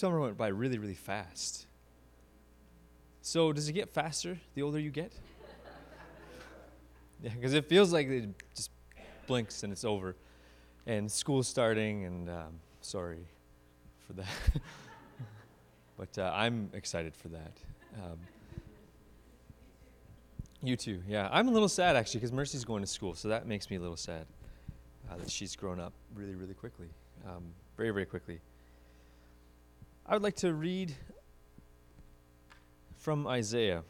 summer went by really, really fast? So, does it get faster the older you get? yeah, because it feels like it just blinks and it's over. And school's starting, and um, sorry for that. but uh, I'm excited for that. Um, you too, yeah. I'm a little sad actually because Mercy's going to school, so that makes me a little sad uh, that she's grown up really, really quickly, um, very, very quickly. I would like to read from Isaiah.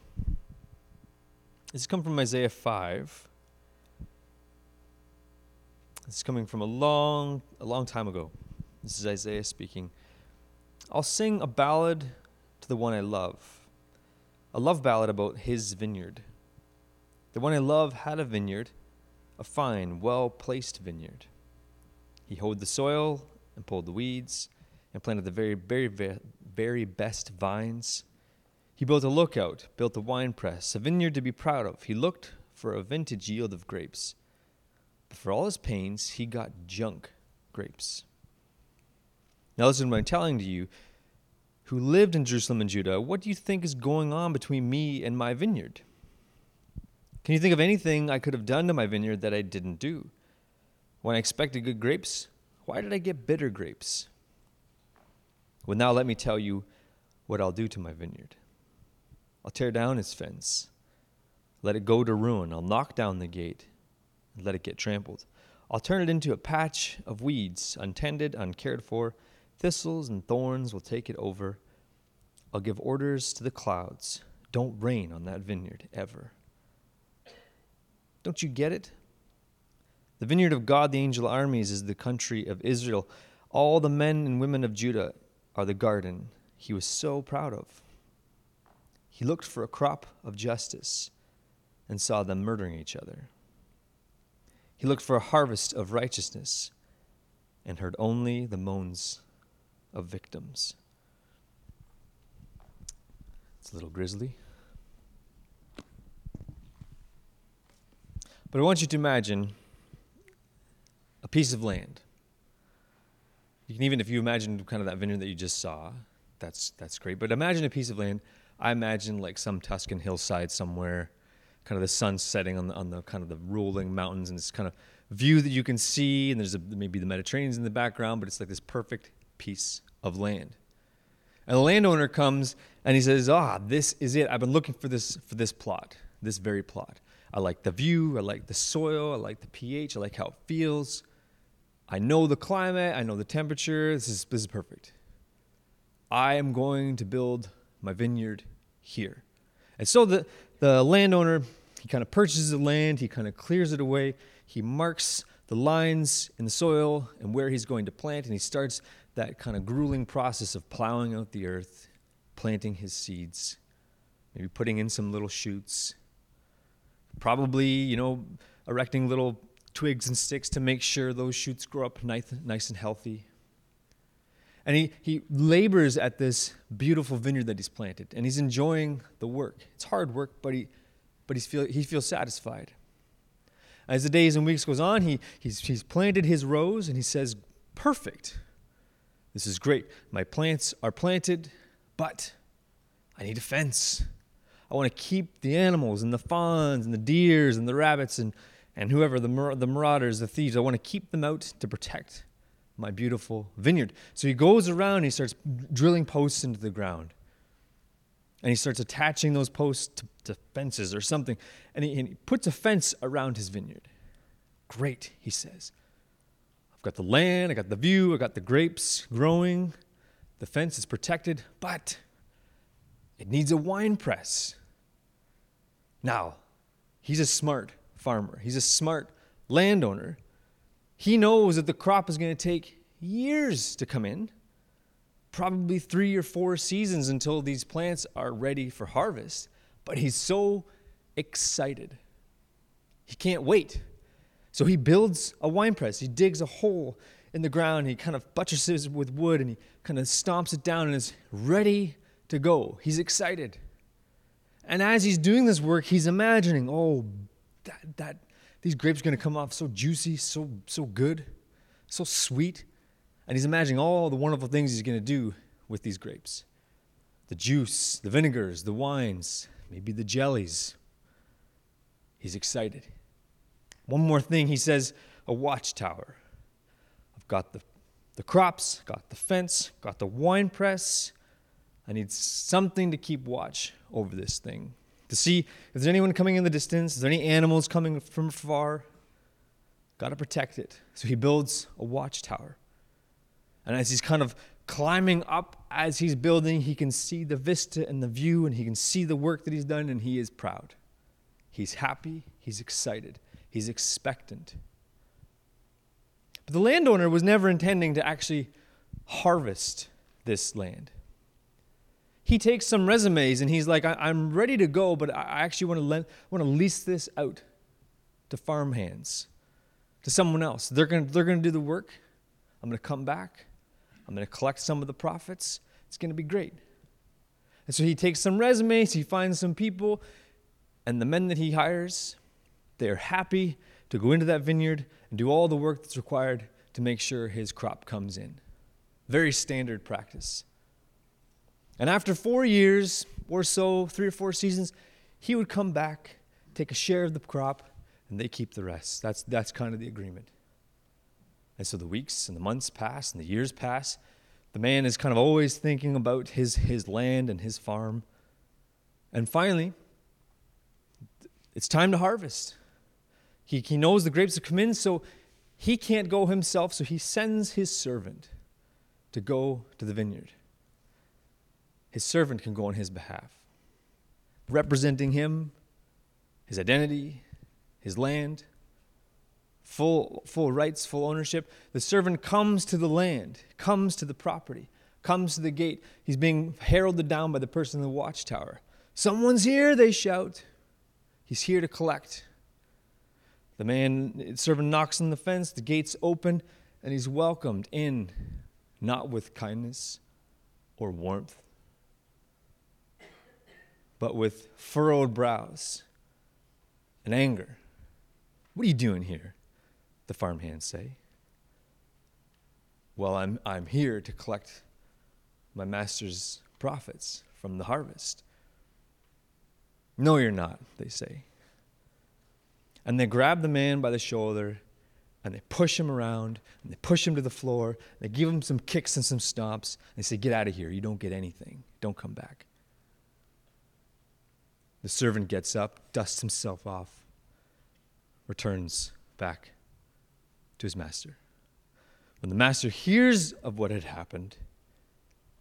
This is coming from Isaiah 5. This is coming from a long, a long time ago. This is Isaiah speaking. I'll sing a ballad to the one I love, a love ballad about his vineyard. The one I love had a vineyard, a fine, well placed vineyard. He hoed the soil and pulled the weeds and planted the very, very, very best vines. He built a lookout, built a wine press, a vineyard to be proud of. He looked for a vintage yield of grapes. But for all his pains, he got junk grapes. Now, listen to what I'm telling to you, who lived in Jerusalem and Judah. What do you think is going on between me and my vineyard? Can you think of anything I could have done to my vineyard that I didn't do? When I expected good grapes, why did I get bitter grapes? Well, now let me tell you what I'll do to my vineyard. I'll tear down its fence, let it go to ruin. I'll knock down the gate and let it get trampled. I'll turn it into a patch of weeds, untended, uncared for. Thistles and thorns will take it over. I'll give orders to the clouds don't rain on that vineyard ever. Don't you get it? The vineyard of God, the angel armies, is the country of Israel. All the men and women of Judah are the garden he was so proud of. He looked for a crop of justice and saw them murdering each other. He looked for a harvest of righteousness and heard only the moans of victims. It's a little grisly. But I want you to imagine a piece of land. You can even, if you imagine kind of that vineyard that you just saw, that's that's great. But imagine a piece of land. I imagine like some Tuscan hillside somewhere, kind of the sun setting on the on the kind of the rolling mountains, and this kind of view that you can see, and there's a, maybe the Mediterranean's in the background, but it's like this perfect piece of land. And the landowner comes and he says, "Ah, this is it. I've been looking for this for this plot, this very plot. I like the view, I like the soil, I like the pH, I like how it feels. I know the climate, I know the temperature. This is, this is perfect. I am going to build my vineyard here. And so the, the landowner, he kind of purchases the land, he kind of clears it away, he marks the lines in the soil and where he's going to plant, and he starts that kind of grueling process of plowing out the earth, planting his seeds, maybe putting in some little shoots, probably, you know, erecting little twigs and sticks to make sure those shoots grow up nice, nice and healthy. And he, he labors at this beautiful vineyard that he's planted, and he's enjoying the work. It's hard work, but he, but he's feel, he feels satisfied. As the days and weeks goes on, he, he's, he's planted his rows, and he says, perfect. This is great. My plants are planted, but I need a fence. I want to keep the animals and the fawns and the deers and the rabbits and, and whoever, the, mar- the marauders, the thieves, I want to keep them out to protect my beautiful vineyard. So he goes around and he starts drilling posts into the ground. And he starts attaching those posts to, to fences or something. And he, and he puts a fence around his vineyard. Great, he says. I've got the land, I got the view, I got the grapes growing. The fence is protected, but it needs a wine press. Now, he's a smart farmer, he's a smart landowner. He knows that the crop is going to take years to come in, probably three or four seasons until these plants are ready for harvest. But he's so excited. He can't wait. So he builds a wine press. He digs a hole in the ground. He kind of buttresses it with wood and he kind of stomps it down and is ready to go. He's excited. And as he's doing this work, he's imagining, oh, that, that these grapes are going to come off so juicy, so, so good, so sweet. And he's imagining all the wonderful things he's going to do with these grapes the juice, the vinegars, the wines, maybe the jellies. He's excited. One more thing, he says, a watchtower. I've got the, the crops, got the fence, got the wine press. I need something to keep watch over this thing. To see if there's anyone coming in the distance, is there any animals coming from far? Got to protect it. So he builds a watchtower. And as he's kind of climbing up, as he's building, he can see the vista and the view, and he can see the work that he's done, and he is proud. He's happy, he's excited, he's expectant. But the landowner was never intending to actually harvest this land. He takes some resumes and he's like, I- am ready to go, but I actually want to, want to lease this out to farm hands, to someone else. They're going to they're going to do the work. I'm going to come back. I'm going to collect some of the profits. It's going to be great. And so he takes some resumes, he finds some people, and the men that he hires, they are happy to go into that vineyard and do all the work that's required to make sure his crop comes in. Very standard practice. And after four years or so, three or four seasons, he would come back, take a share of the crop, and they keep the rest. That's, that's kind of the agreement. And so the weeks and the months pass and the years pass. The man is kind of always thinking about his, his land and his farm. And finally, it's time to harvest. He, he knows the grapes have come in, so he can't go himself, so he sends his servant to go to the vineyard. His servant can go on his behalf, representing him, his identity, his land, full, full rights, full ownership. The servant comes to the land, comes to the property, comes to the gate. He's being heralded down by the person in the watchtower. Someone's here, they shout. He's here to collect. The man, servant knocks on the fence, the gates open, and he's welcomed in, not with kindness or warmth, but with furrowed brows and anger. What are you doing here? The farmhands say. Well, I'm, I'm here to collect my master's profits from the harvest. No, you're not, they say. And they grab the man by the shoulder and they push him around and they push him to the floor. They give him some kicks and some stomps. And they say, Get out of here. You don't get anything. Don't come back. The servant gets up, dusts himself off, returns back to his master. When the master hears of what had happened,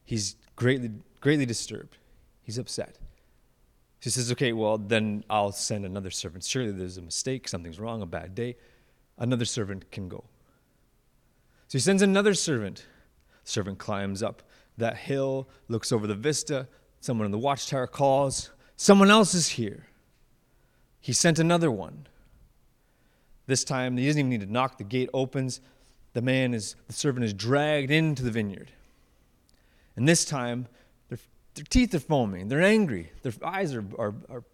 he's greatly, greatly disturbed. He's upset. He says, Okay, well, then I'll send another servant. Surely there's a mistake, something's wrong, a bad day. Another servant can go. So he sends another servant. The servant climbs up that hill, looks over the vista. Someone in the watchtower calls, Someone else is here. He sent another one. This time, he doesn't even need to knock. The gate opens. The man is, the servant is dragged into the vineyard. And this time, their their teeth are foaming. They're angry. Their eyes are, are, are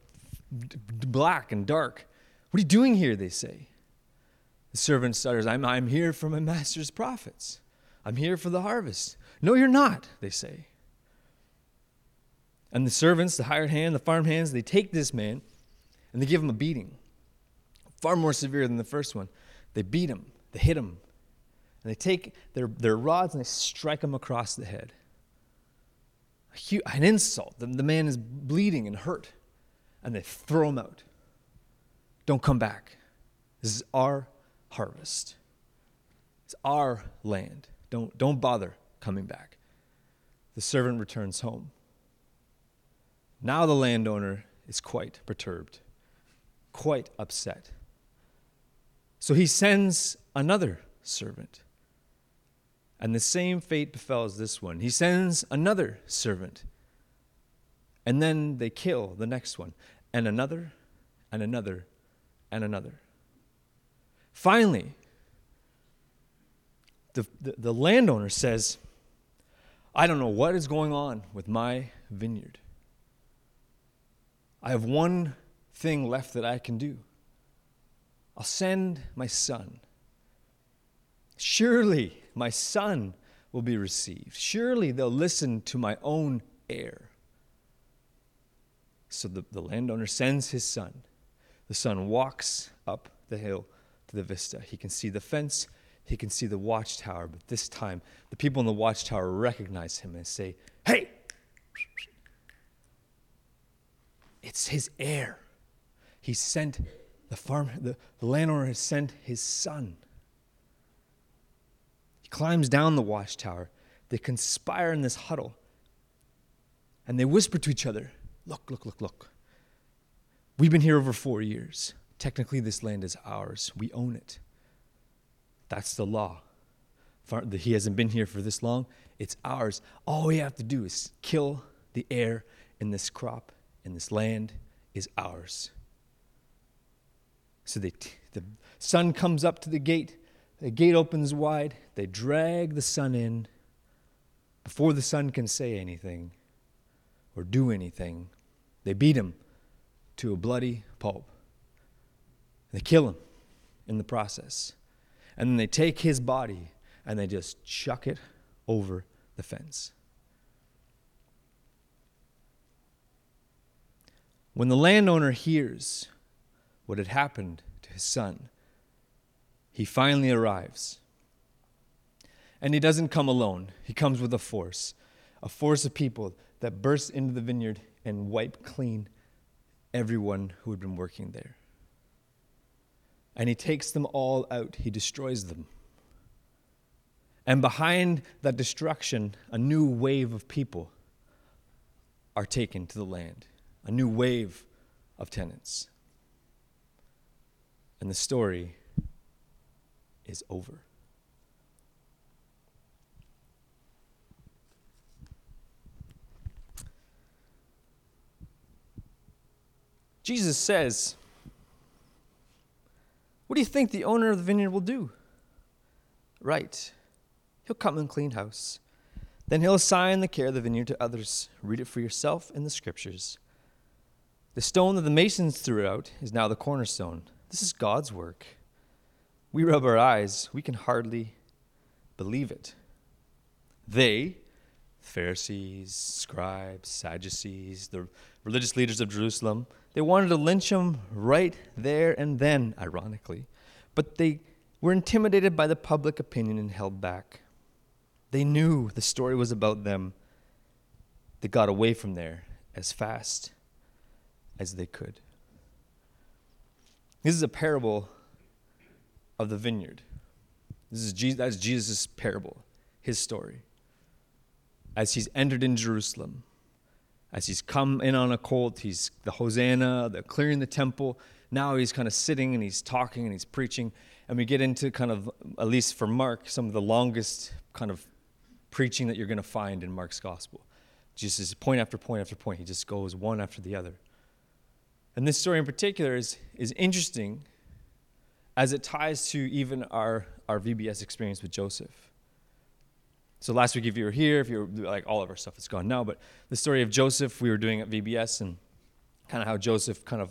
black and dark. What are you doing here? They say. The servant stutters, I'm, I'm here for my master's profits. I'm here for the harvest. No, you're not, they say. And the servants, the hired hand, the farm hands, they take this man and they give him a beating, far more severe than the first one. They beat him, they hit him, and they take their, their rods and they strike him across the head an insult. The, the man is bleeding and hurt, and they throw him out. Don't come back. This is our harvest. It's our land. Don't, don't bother coming back. The servant returns home. Now the landowner is quite perturbed, quite upset. So he sends another servant. And the same fate befalls this one. He sends another servant. And then they kill the next one, and another, and another, and another. Finally, the, the, the, landowner says, I don't know what is going on with my vineyard. I have one thing left that I can do. I'll send my son. Surely my son will be received. Surely they'll listen to my own heir. So the, the landowner sends his son. The son walks up the hill to the vista. He can see the fence, he can see the watchtower, but this time the people in the watchtower recognize him and say, Hey, it's his heir. He sent the farm, the, the landowner has sent his son. He climbs down the watchtower. They conspire in this huddle. And they whisper to each other, Look, look, look, look. We've been here over four years. Technically, this land is ours. We own it. That's the law. He hasn't been here for this long. It's ours. All we have to do is kill the heir in this crop, and this land is ours. So they, the son comes up to the gate. The gate opens wide. They drag the son in. Before the son can say anything or do anything, they beat him to a bloody pulp. They kill him in the process. And then they take his body and they just chuck it over the fence. When the landowner hears what had happened to his son, he finally arrives. And he doesn't come alone, he comes with a force a force of people that burst into the vineyard and wipe clean everyone who had been working there. And he takes them all out, he destroys them. And behind that destruction, a new wave of people are taken to the land, a new wave of tenants. And the story is over. Jesus says, What do you think the owner of the vineyard will do? Right. He'll come and clean house. Then he'll assign the care of the vineyard to others. Read it for yourself in the scriptures. The stone that the masons threw out is now the cornerstone. This is God's work. We rub our eyes, we can hardly believe it. They, Pharisees, scribes, Sadducees, the religious leaders of Jerusalem, they wanted to lynch him right there and then, ironically. But they were intimidated by the public opinion and held back. They knew the story was about them. They got away from there as fast as they could. This is a parable of the vineyard. This is Jesus, that's Jesus' parable, his story. As he's entered in Jerusalem, as he's come in on a colt, he's the Hosanna, the clearing the temple. Now he's kind of sitting and he's talking and he's preaching. And we get into kind of, at least for Mark, some of the longest kind of preaching that you're going to find in Mark's gospel. Jesus, point after point after point, he just goes one after the other. And this story in particular is, is interesting as it ties to even our, our VBS experience with Joseph. So last week, if you were here, if you were like all of our stuff is gone now, but the story of Joseph we were doing at VBS and kind of how Joseph kind of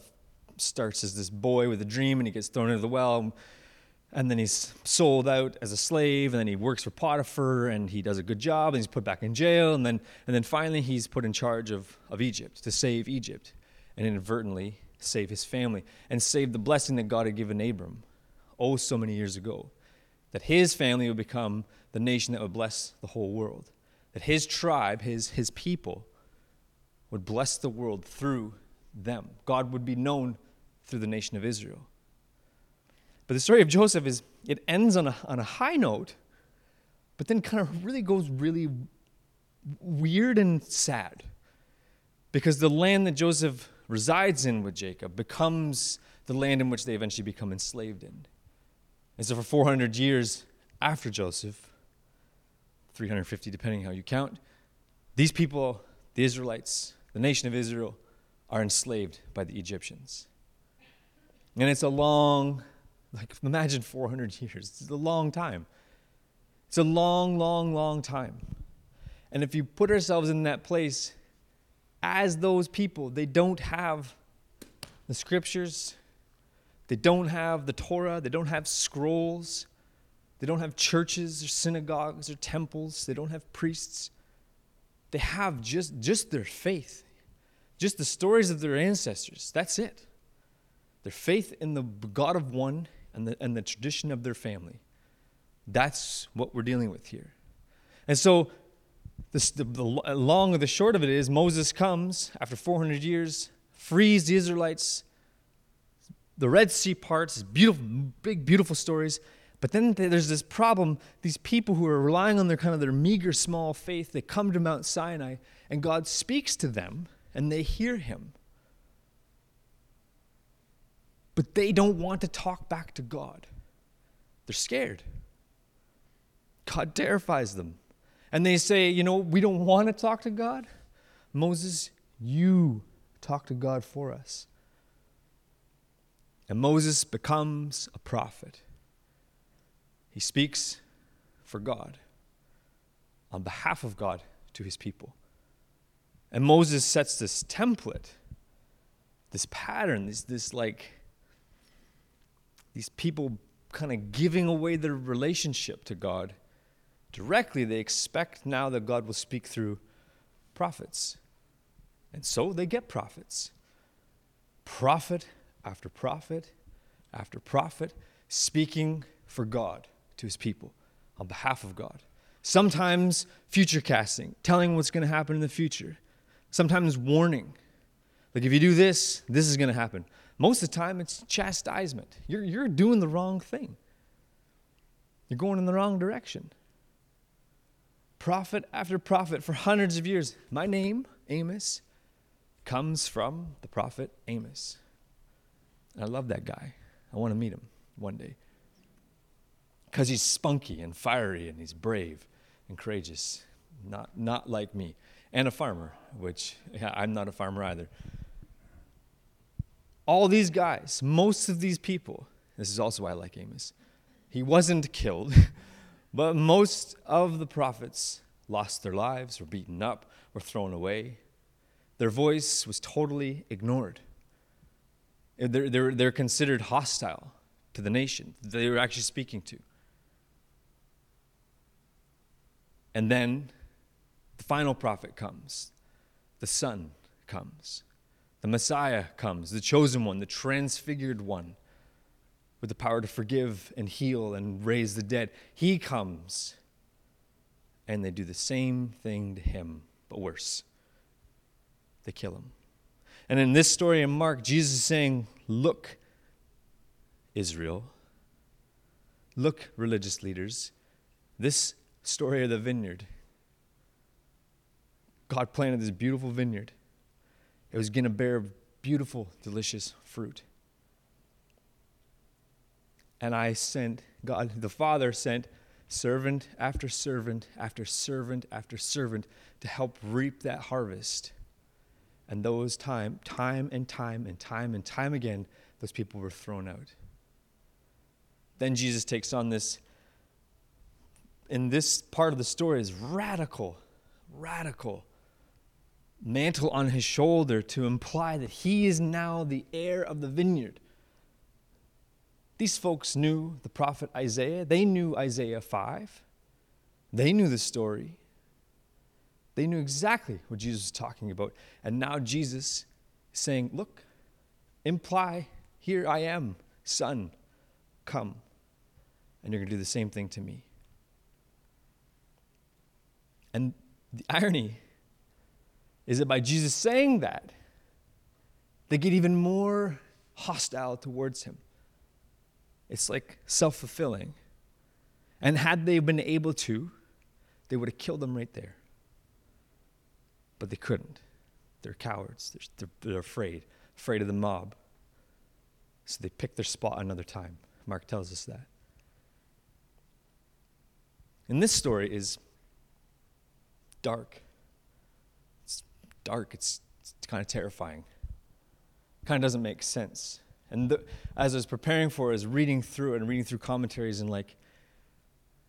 starts as this boy with a dream and he gets thrown into the well and then he's sold out as a slave and then he works for Potiphar and he does a good job and he's put back in jail and then and then finally he's put in charge of, of Egypt to save Egypt and inadvertently save his family and save the blessing that God had given Abram oh so many years ago that his family would become the nation that would bless the whole world. That his tribe, his, his people, would bless the world through them. God would be known through the nation of Israel. But the story of Joseph is, it ends on a, on a high note, but then kind of really goes really weird and sad. Because the land that Joseph resides in with Jacob becomes the land in which they eventually become enslaved in. And so for 400 years after Joseph, 350 depending how you count. These people, the Israelites, the nation of Israel, are enslaved by the Egyptians. And it's a long, like imagine 400 years. It's a long time. It's a long, long, long time. And if you put ourselves in that place, as those people, they don't have the scriptures, they don't have the Torah, they don't have scrolls, They don't have churches or synagogues or temples. They don't have priests. They have just, just their faith, just the stories of their ancestors. That's it. Their faith in the God of one and the, and the tradition of their family. That's what we're dealing with here. And so, the, the uh, long or the short of it is Moses comes after 400 years, frees the Israelites, the Red Sea parts, beautiful, big, beautiful stories. But then there's this problem. These people who are relying on their kind of their meager, small faith, they come to Mount Sinai, and God speaks to them, and they hear Him. But they don't want to talk back to God. They're scared. God terrifies them. And they say, You know, we don't want to talk to God. Moses, you talk to God for us. And Moses becomes a prophet. He speaks for God, on behalf of God to his people. And Moses sets this template, this pattern, this, this like, these people kind of giving away their relationship to God directly, they expect now that God will speak through prophets. And so they get prophets. Prophet after prophet after prophet speaking for God to his people on behalf of God. Sometimes future casting, telling what's going to happen in the future. Sometimes warning. Like if you do this, this is going to happen. Most of the time, it's chastisement. You're, you're doing the wrong thing, you're going in the wrong direction prophet after prophet for hundreds of years. My name, Amos, comes from the prophet Amos. And I love that guy. I want to meet him one day. Because he's spunky and fiery and he's brave and courageous. Not, not like me. And a farmer, which yeah, I'm not a farmer either. All these guys, most of these people, this is also why I like Amos, he wasn't killed. But most of the prophets lost their lives, were beaten up, were thrown away. Their voice was totally ignored. They're, they're, they're considered hostile to the nation they were actually speaking to. And then the final prophet comes, the Son comes, the Messiah comes, the chosen one, the transfigured one with the power to forgive and heal and raise the dead. He comes and they do the same thing to him, but worse. They kill him. And in this story in Mark, Jesus is saying, Look, Israel, look, religious leaders, this story of the vineyard. God planted this beautiful vineyard. It was going to bear beautiful, delicious fruit. And I sent, God the Father sent servant after servant after servant after servant to help reap that harvest. And those time, time and time and time and time again, those people were thrown out. Then Jesus takes on this, in this part of the story is radical, radical mantle on his shoulder to imply that he is now the heir of the vineyard. These folks knew the prophet Isaiah. They knew Isaiah 5. They knew the story. They knew exactly what Jesus was talking about. And now Jesus is saying, Look, imply, here I am, son, come. And you're going to do the same thing to me. And the irony is that by Jesus saying that, they get even more hostile towards him. It's like self fulfilling. And had they been able to, they would have killed them right there. But they couldn't. They're cowards. They're, they're, afraid, afraid of the mob. So they picked their spot another time. Mark tells us that. And this story is dark. It's dark. It's, it's kind of terrifying. Kind of doesn't make sense. And the, as I was preparing for it, I was reading through and reading through commentaries, and like,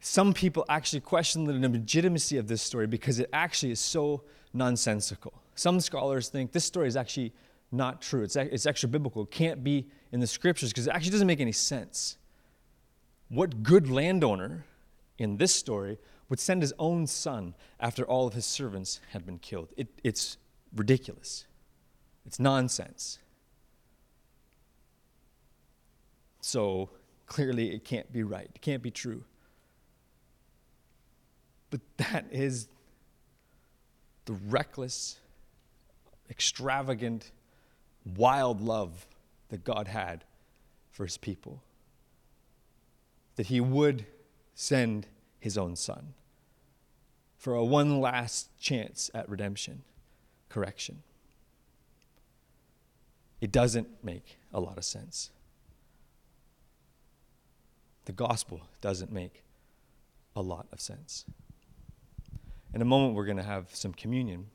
some people actually question the legitimacy of this story because it actually is so nonsensical. Some scholars think this story is actually not true. It's, it's extra biblical. It can't be in the scriptures because it actually doesn't make any sense. What good landowner in this story would send his own son after all of his servants had been killed? It, it's ridiculous. It's nonsense. So clearly, it can't be right. It can't be true. But that is the reckless, extravagant, wild love that God had for his people. That he would send his own son for a one last chance at redemption, correction. It doesn't make a lot of sense. The gospel doesn't make a lot of sense. In a moment, we're going to have some communion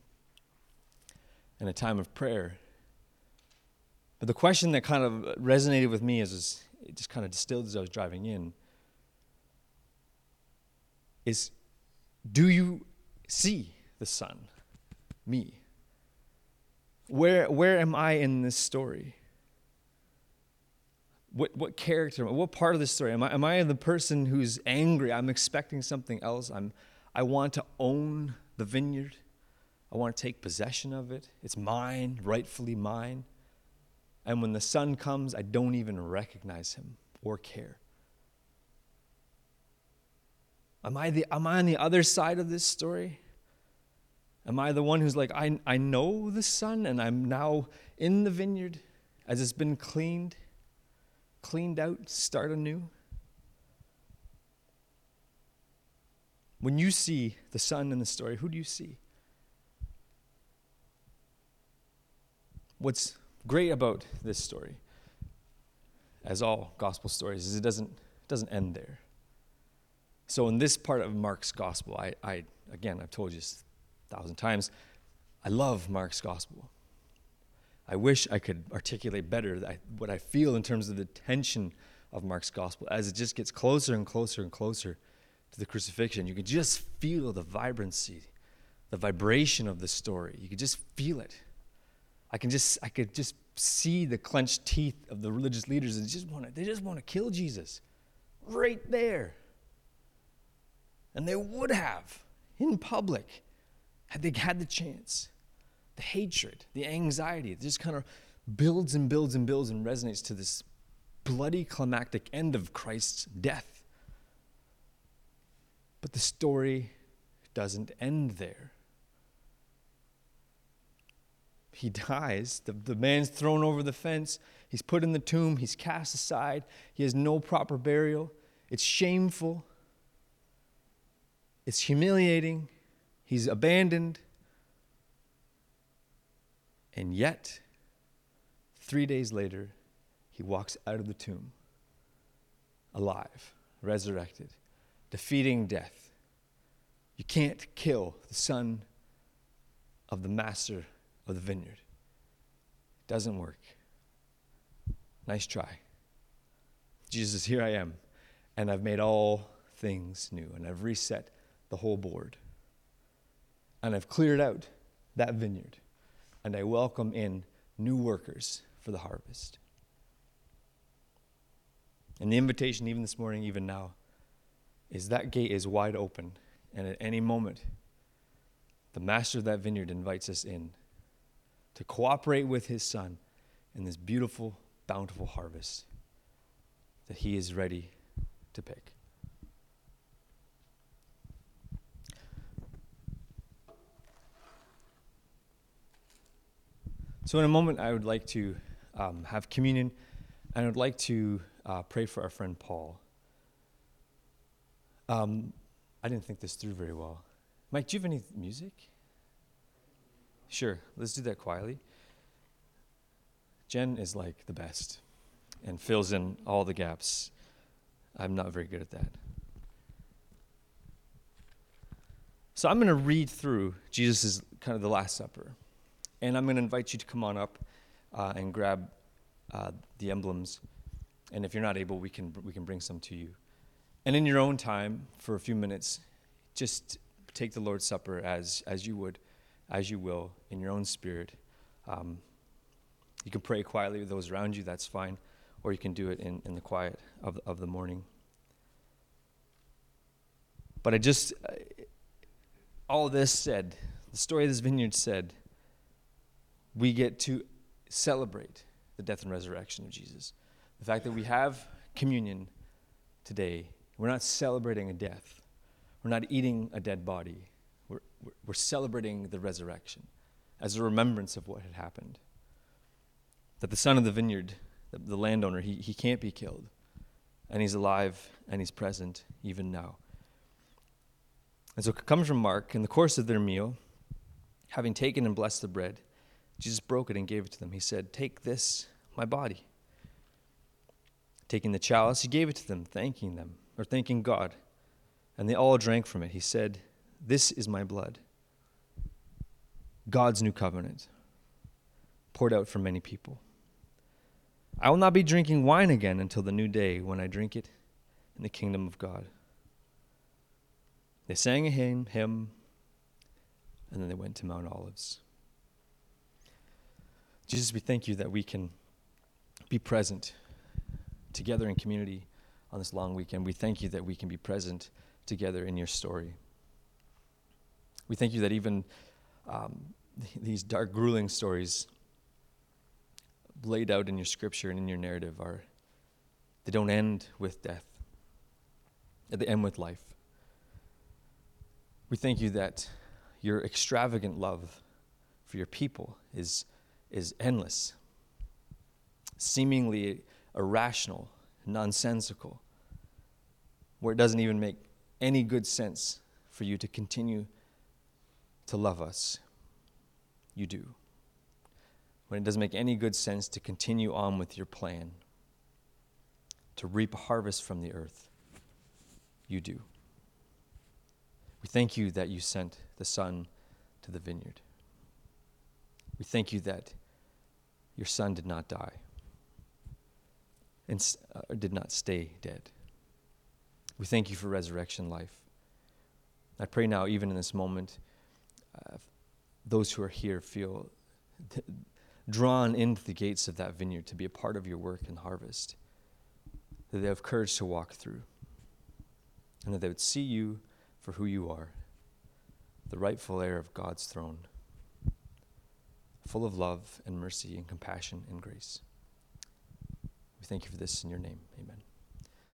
and a time of prayer. But the question that kind of resonated with me as it just kind of distilled as I was driving in is do you see the Son, me? Where, where am I in this story? What, what character, what part of the story? Am I, am I the person who's angry? I'm expecting something else. I'm, I want to own the vineyard. I want to take possession of it. It's mine, rightfully mine. And when the son comes, I don't even recognize him or care. Am I, the, am I on the other side of this story? Am I the one who's like, I, I know the son and I'm now in the vineyard as it's been cleaned, cleaned out, start anew? When you see the son in the story, who do you see? What's great about this story, as all gospel stories, is it doesn't, it doesn't end there. So, in this part of Mark's gospel, I, I again, I've told you a thousand times, I love Mark's gospel. I wish I could articulate better what I feel in terms of the tension of Mark's gospel as it just gets closer and closer and closer to the crucifixion, you can just feel the vibrancy, the vibration of the story. You can just feel it. I can just I could just see the clenched teeth of the religious leaders and just want to, they just want to kill Jesus right there. And they would have in public had they had the chance. The hatred, the anxiety, it just kind of builds and builds and builds and resonates to this bloody climactic end of Christ's death. But the story doesn't end there. He dies. The, the man's thrown over the fence. He's put in the tomb. He's cast aside. He has no proper burial. It's shameful. It's humiliating. He's abandoned. And yet, three days later, he walks out of the tomb alive, resurrected defeating death. You can't kill the son of the master of the vineyard. It doesn't work. Nice try. Jesus, here I am, and I've made all things new, and I've reset the whole board. And I've cleared out that vineyard, and I welcome in new workers for the harvest. And the invitation, even this morning, even now, is that gate is wide open, and at any moment, the master of that vineyard invites us in to cooperate with his son in this beautiful, bountiful harvest that he is ready to pick. So, in a moment, I would like to um, have communion, and I would like to uh, pray for our friend Paul. Um, I didn't think this through very well. Mike, do you have any music? Sure, let's do that quietly. Jen is like the best and fills in all the gaps. I'm not very good at that. So I'm going to read through Jesus' kind of the Last Supper. And I'm going to invite you to come on up uh, and grab uh, the emblems. And if you're not able, we can, we can bring some to you. And in your own time, for a few minutes, just take the Lord's Supper as, as you would, as you will, in your own spirit. Um, you can pray quietly with those around you, that's fine, or you can do it in, in the quiet of, of the morning. But I just, uh, all this said, the story of this vineyard said, we get to celebrate the death and resurrection of Jesus. The fact that we have communion today, we're not celebrating a death, we're not eating a dead body, we're, we're celebrating the resurrection as a remembrance of what had happened. That the son of the vineyard, the, the landowner, he, he can't be killed, and he's alive and he's present even now. And so it comes from Mark. In the course of their meal, having taken and blessed the bread, Jesus broke it and gave it to them. He said, Take this, my body. Taking the chalice, he gave it to them, thanking them, or thanking God. And they all drank from it. He said, This is my blood, God's new covenant, poured out for many people. I will not be drinking wine again until the new day when I drink it in the kingdom of God. They sang a hymn, and then they went to Mount Olives. Jesus, we thank you that we can be present together in community on this long weekend. We thank you that we can be present together in your story. We thank you that even um, these dark, grueling stories laid out in your scripture and in your narrative are they don't end with death. They end with life. We thank you that your extravagant love for your people is, is endless, seemingly irrational, nonsensical, where it doesn't even make any good sense for you to continue to love us. You do. When it doesn't make any good sense to continue on with your plan, to reap a harvest from the earth, you do. We thank you that you sent the Son to the vineyard. We thank you that your Son did not die and uh, did not stay dead. We thank you for resurrection life. I pray now, even in this moment, uh, those who are here feel th- drawn into the gates of that vineyard to be a part of your work and harvest, that they have courage to walk through, and that they would see you for who you are, the rightful heir of God's throne, full of love and mercy and compassion and grace. We thank you for this in your name. Amen.